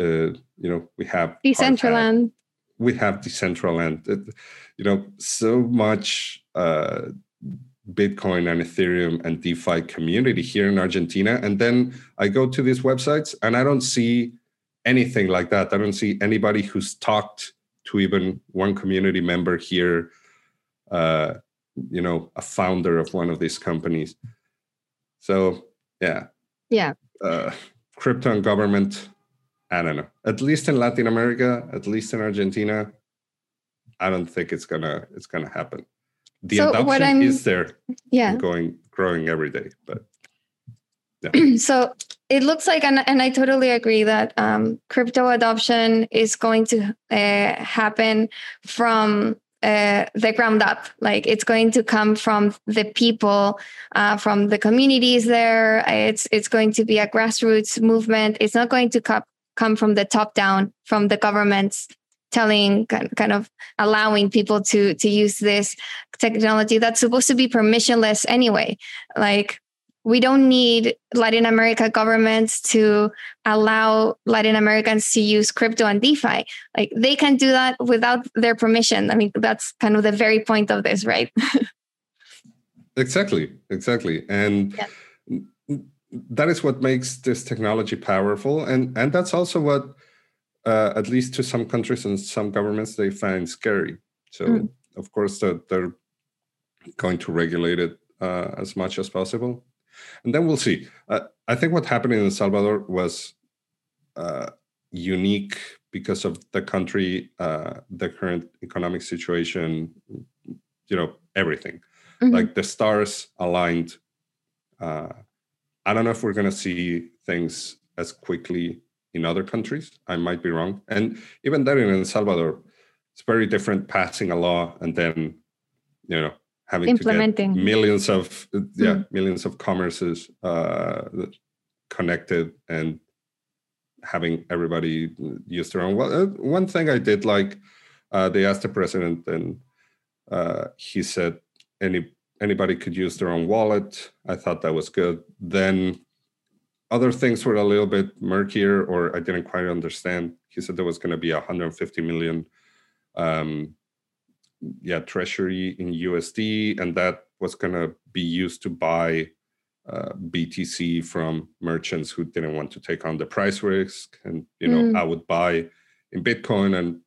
Uh, you know, we have Decentraland we have Decentraland. You know, so much uh, Bitcoin and Ethereum and DeFi community here in Argentina. And then I go to these websites and I don't see anything like that. I don't see anybody who's talked to even one community member here, uh, you know, a founder of one of these companies. So, yeah. Yeah. Uh, crypto and government I don't know. At least in Latin America, at least in Argentina, I don't think it's gonna it's gonna happen. The so adoption is there, yeah, going growing every day. But yeah. so it looks like, and, and I totally agree that um, crypto adoption is going to uh, happen from uh, the ground up. Like it's going to come from the people, uh, from the communities there. It's it's going to be a grassroots movement. It's not going to come come from the top down, from the governments telling kind of allowing people to to use this technology that's supposed to be permissionless anyway like we don't need Latin America governments to allow Latin Americans to use crypto and DeFi. Like they can do that without their permission. I mean, that's kind of the very point of this, right? exactly, exactly. And yeah. That is what makes this technology powerful. And and that's also what uh, at least to some countries and some governments they find scary. So mm. of course that they're going to regulate it uh, as much as possible and then we'll see. Uh, I think what happened in El Salvador was uh, unique because of the country, uh, the current economic situation, you know, everything. Mm-hmm. Like the stars aligned. Uh, I don't know if we're going to see things as quickly in other countries. I might be wrong. And even there in El Salvador, it's very different passing a law and then, you know, having implementing to get millions of yeah mm. millions of commerces uh, connected and having everybody use their own well uh, one thing i did like uh, they asked the president and uh, he said any anybody could use their own wallet i thought that was good then other things were a little bit murkier or i didn't quite understand he said there was going to be 150 million um, yeah treasury in USD, and that was going to be used to buy uh, BTC from merchants who didn't want to take on the price risk. And you know, mm. I would buy in Bitcoin, and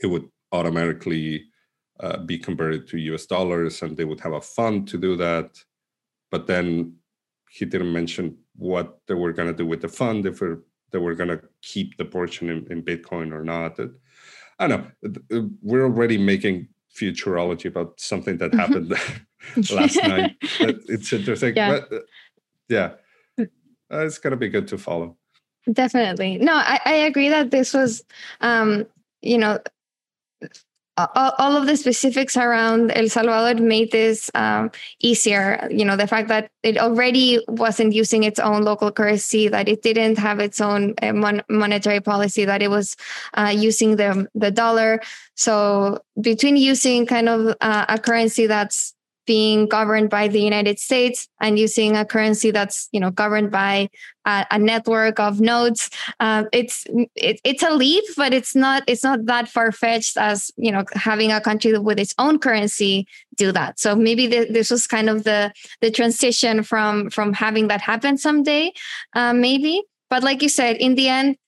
it would automatically uh, be converted to US dollars, and they would have a fund to do that. But then he didn't mention what they were going to do with the fund if they were going to keep the portion in, in Bitcoin or not. I don't know. We're already making futurology about something that happened last night. It's interesting. Yeah. But, uh, yeah. Uh, it's going to be good to follow. Definitely. No, I, I agree that this was, um, you know, all, all, of the specifics around El Salvador made this um, easier. You know, the fact that it already wasn't using its own local currency, that it didn't have its own uh, mon- monetary policy, that it was uh, using the the dollar. So between using kind of uh, a currency that's being governed by the United States and using a currency that's you know governed by a, a network of nodes. Um, it's it, it's a leap, but it's not it's not that far fetched as you know having a country with its own currency do that. So maybe the, this was kind of the the transition from from having that happen someday, uh, maybe. But like you said, in the end,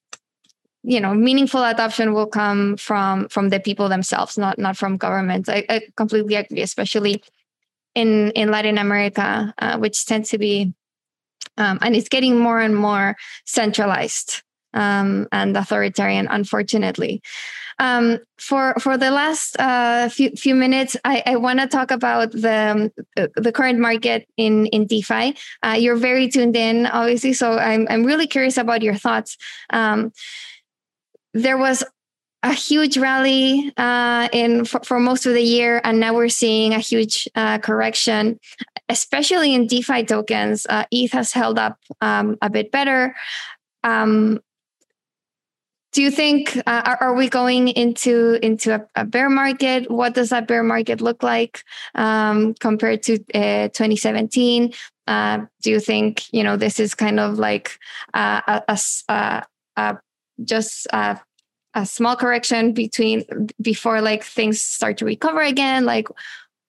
you know meaningful adoption will come from from the people themselves not not from governments i, I completely agree especially in in Latin America, uh, which tends to be, um, and it's getting more and more centralized um, and authoritarian, unfortunately. Um, for for the last uh, few few minutes, I, I want to talk about the um, the current market in in DeFi. Uh, you're very tuned in, obviously, so I'm I'm really curious about your thoughts. Um, there was a huge rally uh, in for, for, most of the year, and now we're seeing a huge uh, correction, especially in DeFi tokens. Uh, ETH has held up um, a bit better. Um, do you think uh, are, are, we going into into a, a, bear market? What does that bear market look like um, compared to uh, 2017? Uh, do you think you know this is kind of like a, a, a just a small correction between before like things start to recover again like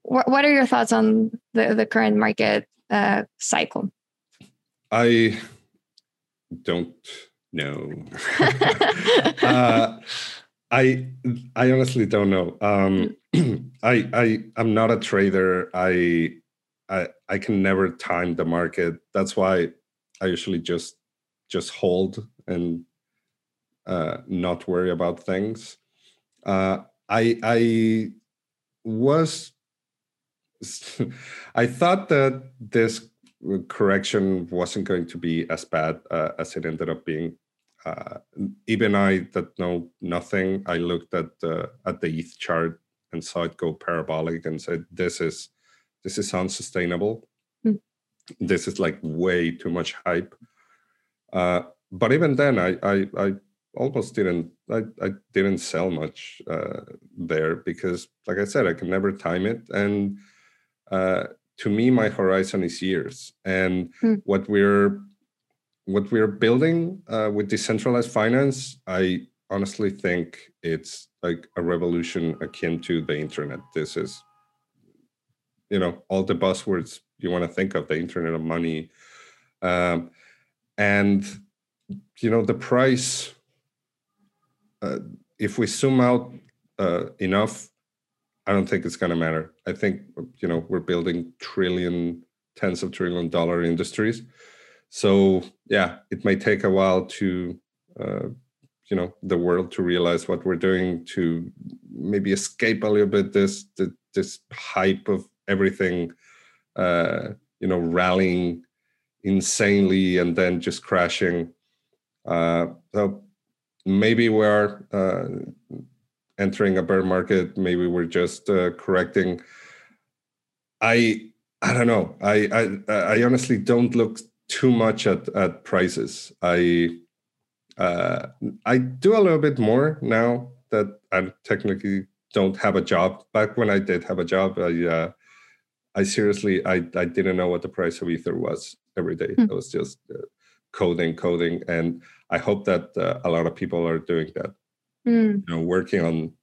wh- what are your thoughts on the, the current market uh, cycle? I don't know. Uh, i i honestly don't know. Um, i i i'm not a trader. I i i can never time the market. That's why i usually just just hold and uh, not worry about things. Uh, I I was I thought that this correction wasn't going to be as bad uh, as it ended up being. Uh, even I that know nothing, I looked at the at the ETH chart and saw it go parabolic and said, "This is this is unsustainable. Mm. This is like way too much hype." Uh, but even then, I, I I almost didn't I, I didn't sell much uh, there because like I said I can never time it. And uh, to me my horizon is years. And hmm. what we're what we're building uh, with decentralized finance I honestly think it's like a revolution akin to the internet. This is you know all the buzzwords you want to think of the internet of money. Um, and you know the price uh, if we zoom out uh, enough i don't think it's going to matter. I think you know we're building trillion tens of trillion dollar industries. So yeah it may take a while to uh, you know the world to realize what we're doing to maybe escape a little bit this this hype of everything uh, you know rallying insanely and then just crashing. Uh, so maybe we're uh, entering a bear market. Maybe we're just uh, correcting. I i don't know. I i i honestly don't look too much at at prices. I uh, i do a little bit more now that i technically don't have a job. Back when i did have a job i uh, i seriously i i didn't know what the price of ether was every day. Mm. it was just uh, coding coding and I hope that uh, a lot of people are doing that. Mm. You know, working on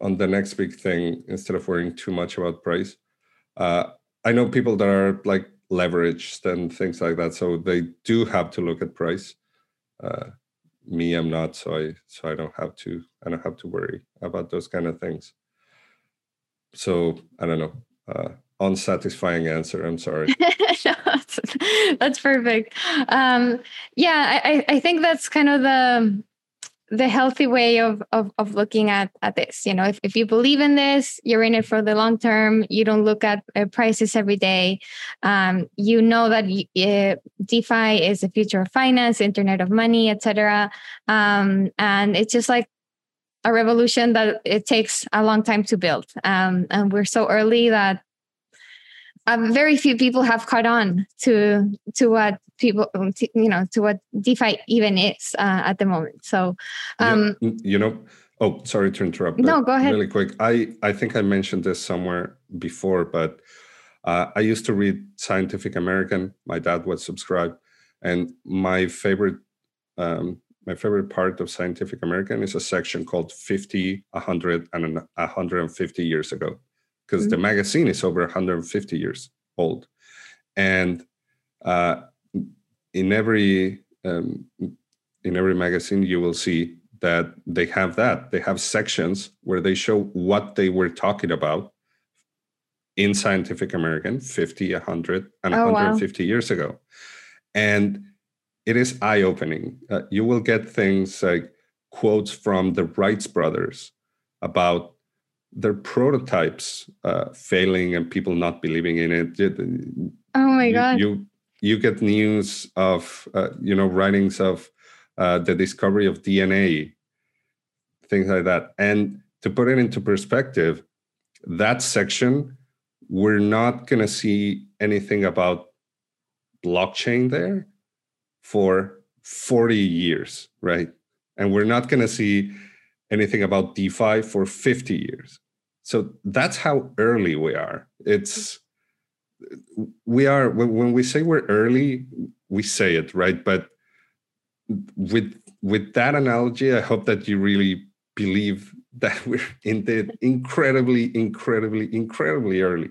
on the next big thing instead of worrying too much about price. Uh, I know people that are like leveraged and things like that, so they do have to look at price. Uh, me, I'm not, so I so I don't have to. I don't have to worry about those kind of things. So I don't know. Uh, unsatisfying answer. I'm sorry. no, that's, perfect. Um, yeah, I, I think that's kind of the the healthy way of, of of looking at at this. You know, if if you believe in this, you're in it for the long term. You don't look at uh, prices every day. Um, you know that uh, DeFi is the future of finance, Internet of Money, etc. Um, and it's just like a revolution that it takes a long time to build. Um, and we're so early that um, very few people have caught on to to what people to, you know to what DeFi even is uh, at the moment. So, um, yeah, you know, oh, sorry to interrupt. No, go ahead. Really quick, I I think I mentioned this somewhere before, but uh, I used to read Scientific American. My dad was subscribed, and my favorite. Um, my favorite part of Scientific American is a section called 50, 100, and 150 years ago because mm-hmm. the magazine is over 150 years old and uh, in every um, in every magazine you will see that they have that they have sections where they show what they were talking about in scientific american 50 100 and oh, 150 wow. years ago and it is eye-opening uh, you will get things like quotes from the wrights brothers about their prototypes uh, failing and people not believing in it. Oh my you, god! You you get news of uh, you know writings of uh, the discovery of DNA, things like that. And to put it into perspective, that section we're not going to see anything about blockchain there for 40 years, right? And we're not going to see anything about DeFi for 50 years. So that's how early we are. It's we are when we say we're early, we say it right, but with with that analogy, I hope that you really believe that we're in the incredibly, incredibly, incredibly early.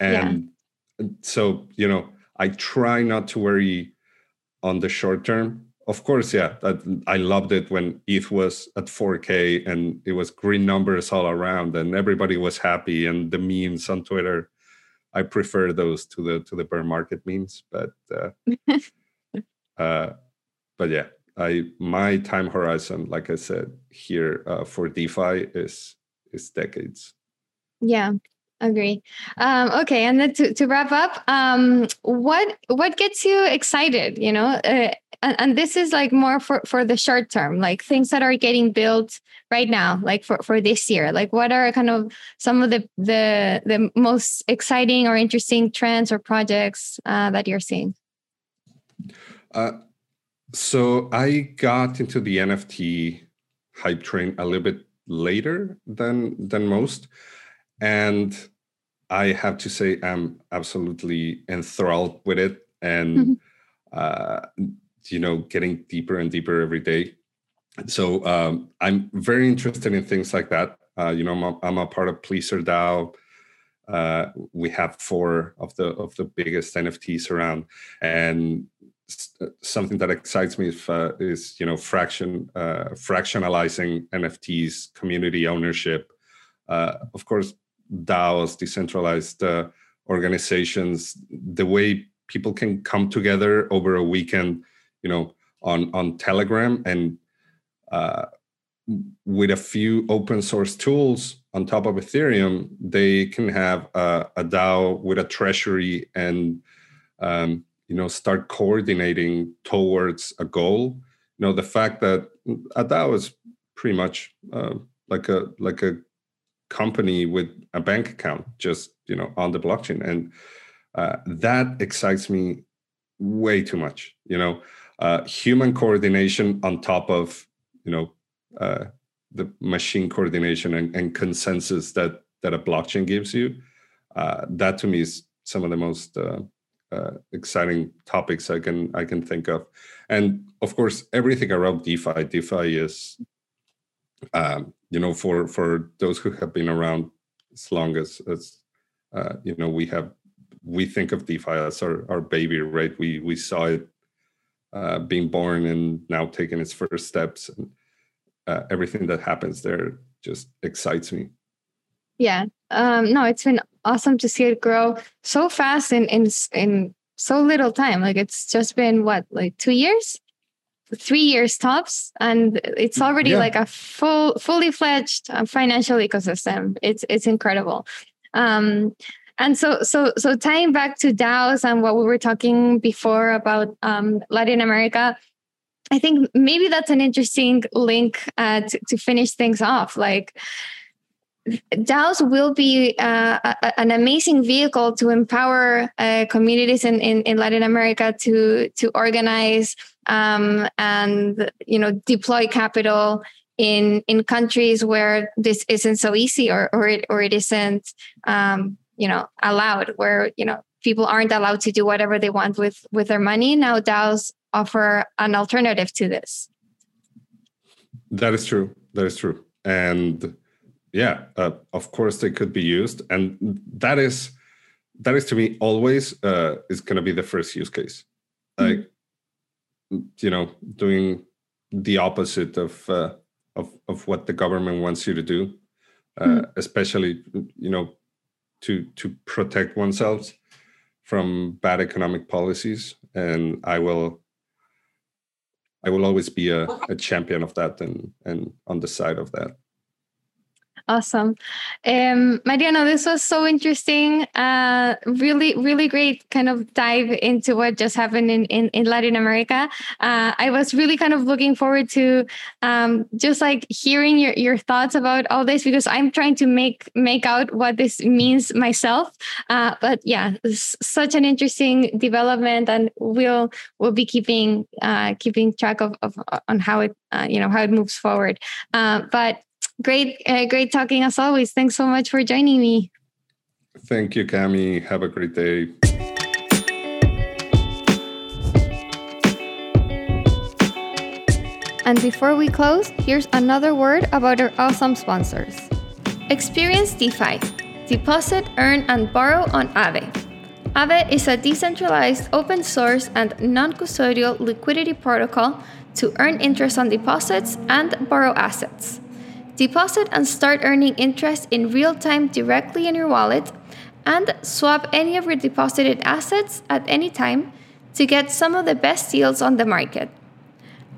And yeah. so, you know, I try not to worry on the short term of course, yeah. I loved it when ETH was at 4K and it was green numbers all around, and everybody was happy. And the memes on Twitter, I prefer those to the to the bear market memes. But uh, uh, but yeah, I my time horizon, like I said here uh, for DeFi is is decades. Yeah, agree. Um, okay and then to, to wrap up um, what what gets you excited you know? Uh, and, and, this is like more for for the short term like things that are getting built right now like for for this year like what are kind of some of the the the most exciting or interesting trends or projects uh, that you're seeing? Uh, So I got into the NFT hype train a little bit later than than most, and I have to say I'm absolutely enthralled with it, and mm-hmm. uh, you know, getting deeper and deeper every day. So um, I'm very interested in things like that. Uh, you know, I'm a, I'm a part of Pleasr DAO. Uh, we have four of the of the biggest NFTs around, and uh, something that excites me is, uh, is you know fraction uh, fractionalizing NFTs, community ownership. Uh, of course, DAOs, decentralized uh, organizations, the way people can come together over a weekend, you know, on on Telegram and uh, with a few open source tools on top of Ethereum, they can have a, a DAO with a treasury and um, you know start coordinating towards a goal. You know the fact that a DAO is pretty much uh, like a like a company with a bank account, just you know on the blockchain, and uh, that excites me way too much. You know, uh, human coordination on top of you know uh, the machine coordination and, and, consensus that that a blockchain gives you. Uh, that to me is some of the most uh, uh, exciting topics I can I can think of, and of course everything around DeFi. DeFi is, um, you know, for for those who have been around as long as as uh, you know we have we think of DeFi as our, our baby, right? We we saw it uh, being born and now taking its first steps. And uh, everything that happens there just excites me. Yeah. Um, no, it's been awesome to see it grow so fast in in in so little time. Like it's just been what, like two years, three years tops, and it's already yeah. like a full, fully fledged uh, financial ecosystem. It's it's incredible. Um, and so, so, so tying back to DAOs and what we were talking before about um, Latin America, I think maybe that's an interesting link uh, to, to finish things off. Like, DAOs will be uh, a, an amazing vehicle to empower uh, communities in, in, in, Latin America to to organize um, and you know deploy capital in in countries where this isn't so easy or or it or it isn't um, you know allowed where you know people aren't allowed to do whatever they want with with their money. Now DAOs offer an alternative to this. That is true. That is true. And yeah uh, of course they could be used. And that is that is to me always uh, is going to be the first use case. Like you know doing the opposite of uh, of of what the government wants you to do uh, mm-hmm. especially you know to to protect oneself from bad economic policies. And i will i will always be a, a champion of that and and on the side of that Awesome. Um, Mariano, this was so interesting. Uh, really, really great kind of dive into what just happened in, in, in Latin America. Uh, I was really kind of looking forward to um, just like hearing your, your thoughts about all this because I'm trying to make make out what this means myself. Uh, but yeah, such an interesting development, and we'll we'll be keeping uh, keeping track of, of on how it uh, you know how it moves forward. Uh, but Great, uh, great talking as always. Thanks so much for joining me. Thank you, Cami. Have a great day. And before we close, here's another word about our awesome sponsors. Experience DeFi. Deposit, earn, and borrow on Aave. Aave is a decentralized, open source, and non custodial liquidity protocol to earn interest on deposits and borrow assets. Deposit and start earning interest in real time directly in your wallet, and swap any of your deposited assets at any time to get some of the best deals on the market.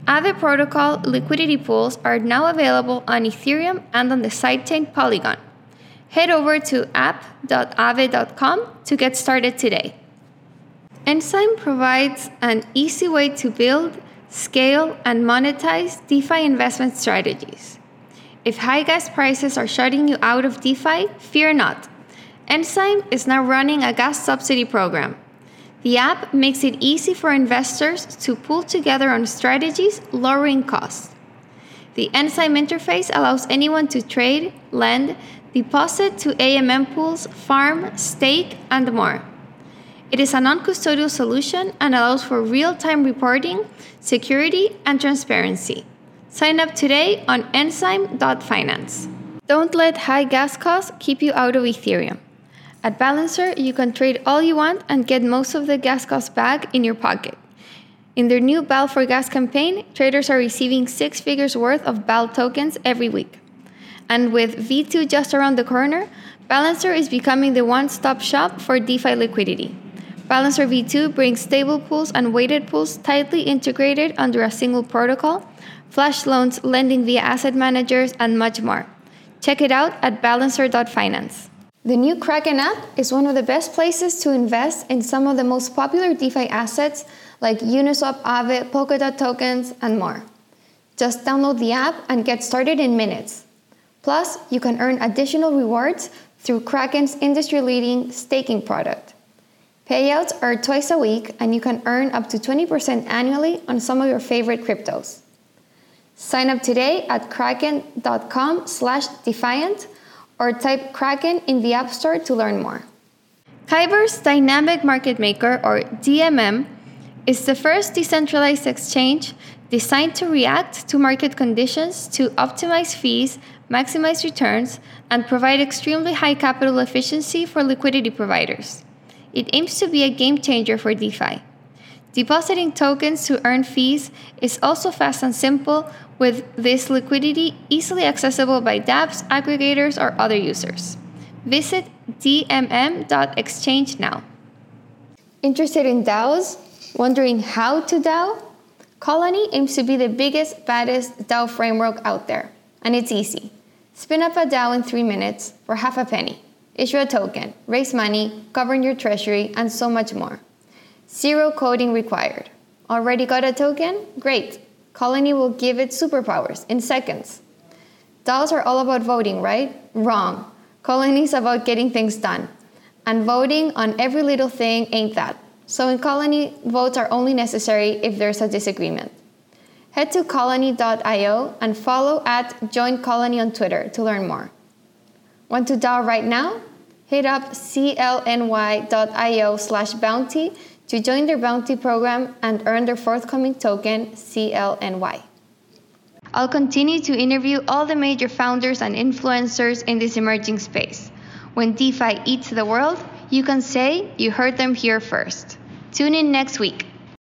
Aave protocol liquidity pools are now available on Ethereum and on the sidechain Polygon. Head over to app.aave.com to get started today. Enzyme provides an easy way to build, scale, and monetize DeFi investment strategies. If high gas prices are shutting you out of DeFi, fear not. Enzyme is now running a gas subsidy program. The app makes it easy for investors to pull together on strategies, lowering costs. The Enzyme interface allows anyone to trade, lend, deposit to AMM pools, farm, stake, and more. It is a non custodial solution and allows for real time reporting, security, and transparency. Sign up today on enzyme.finance. Don't let high gas costs keep you out of Ethereum. At Balancer, you can trade all you want and get most of the gas cost back in your pocket. In their new BAL for Gas campaign, traders are receiving six figures worth of BAL tokens every week. And with V2 just around the corner, Balancer is becoming the one stop shop for DeFi liquidity. Balancer V2 brings stable pools and weighted pools tightly integrated under a single protocol, flash loans, lending via asset managers, and much more. Check it out at balancer.finance. The new Kraken app is one of the best places to invest in some of the most popular DeFi assets like Uniswap, Aave, Polkadot tokens, and more. Just download the app and get started in minutes. Plus, you can earn additional rewards through Kraken's industry leading staking product. Payouts are twice a week, and you can earn up to 20% annually on some of your favorite cryptos. Sign up today at kraken.com slash defiant or type Kraken in the App Store to learn more. Kyber's Dynamic Market Maker, or DMM, is the first decentralized exchange designed to react to market conditions to optimize fees, maximize returns, and provide extremely high capital efficiency for liquidity providers. It aims to be a game changer for DeFi. Depositing tokens to earn fees is also fast and simple, with this liquidity easily accessible by dApps, aggregators, or other users. Visit dmm.exchange now. Interested in DAOs? Wondering how to DAO? Colony aims to be the biggest, baddest DAO framework out there, and it's easy. Spin up a DAO in three minutes for half a penny. Issue a token, raise money, govern your treasury, and so much more. Zero coding required. Already got a token? Great. Colony will give it superpowers in seconds. DAOs are all about voting, right? Wrong. Colony is about getting things done. And voting on every little thing ain't that. So in Colony, votes are only necessary if there's a disagreement. Head to colony.io and follow at joincolony on Twitter to learn more. Want to DAO right now? Hit up clny.io slash bounty to join their bounty program and earn their forthcoming token, CLNY. I'll continue to interview all the major founders and influencers in this emerging space. When DeFi eats the world, you can say you heard them here first. Tune in next week.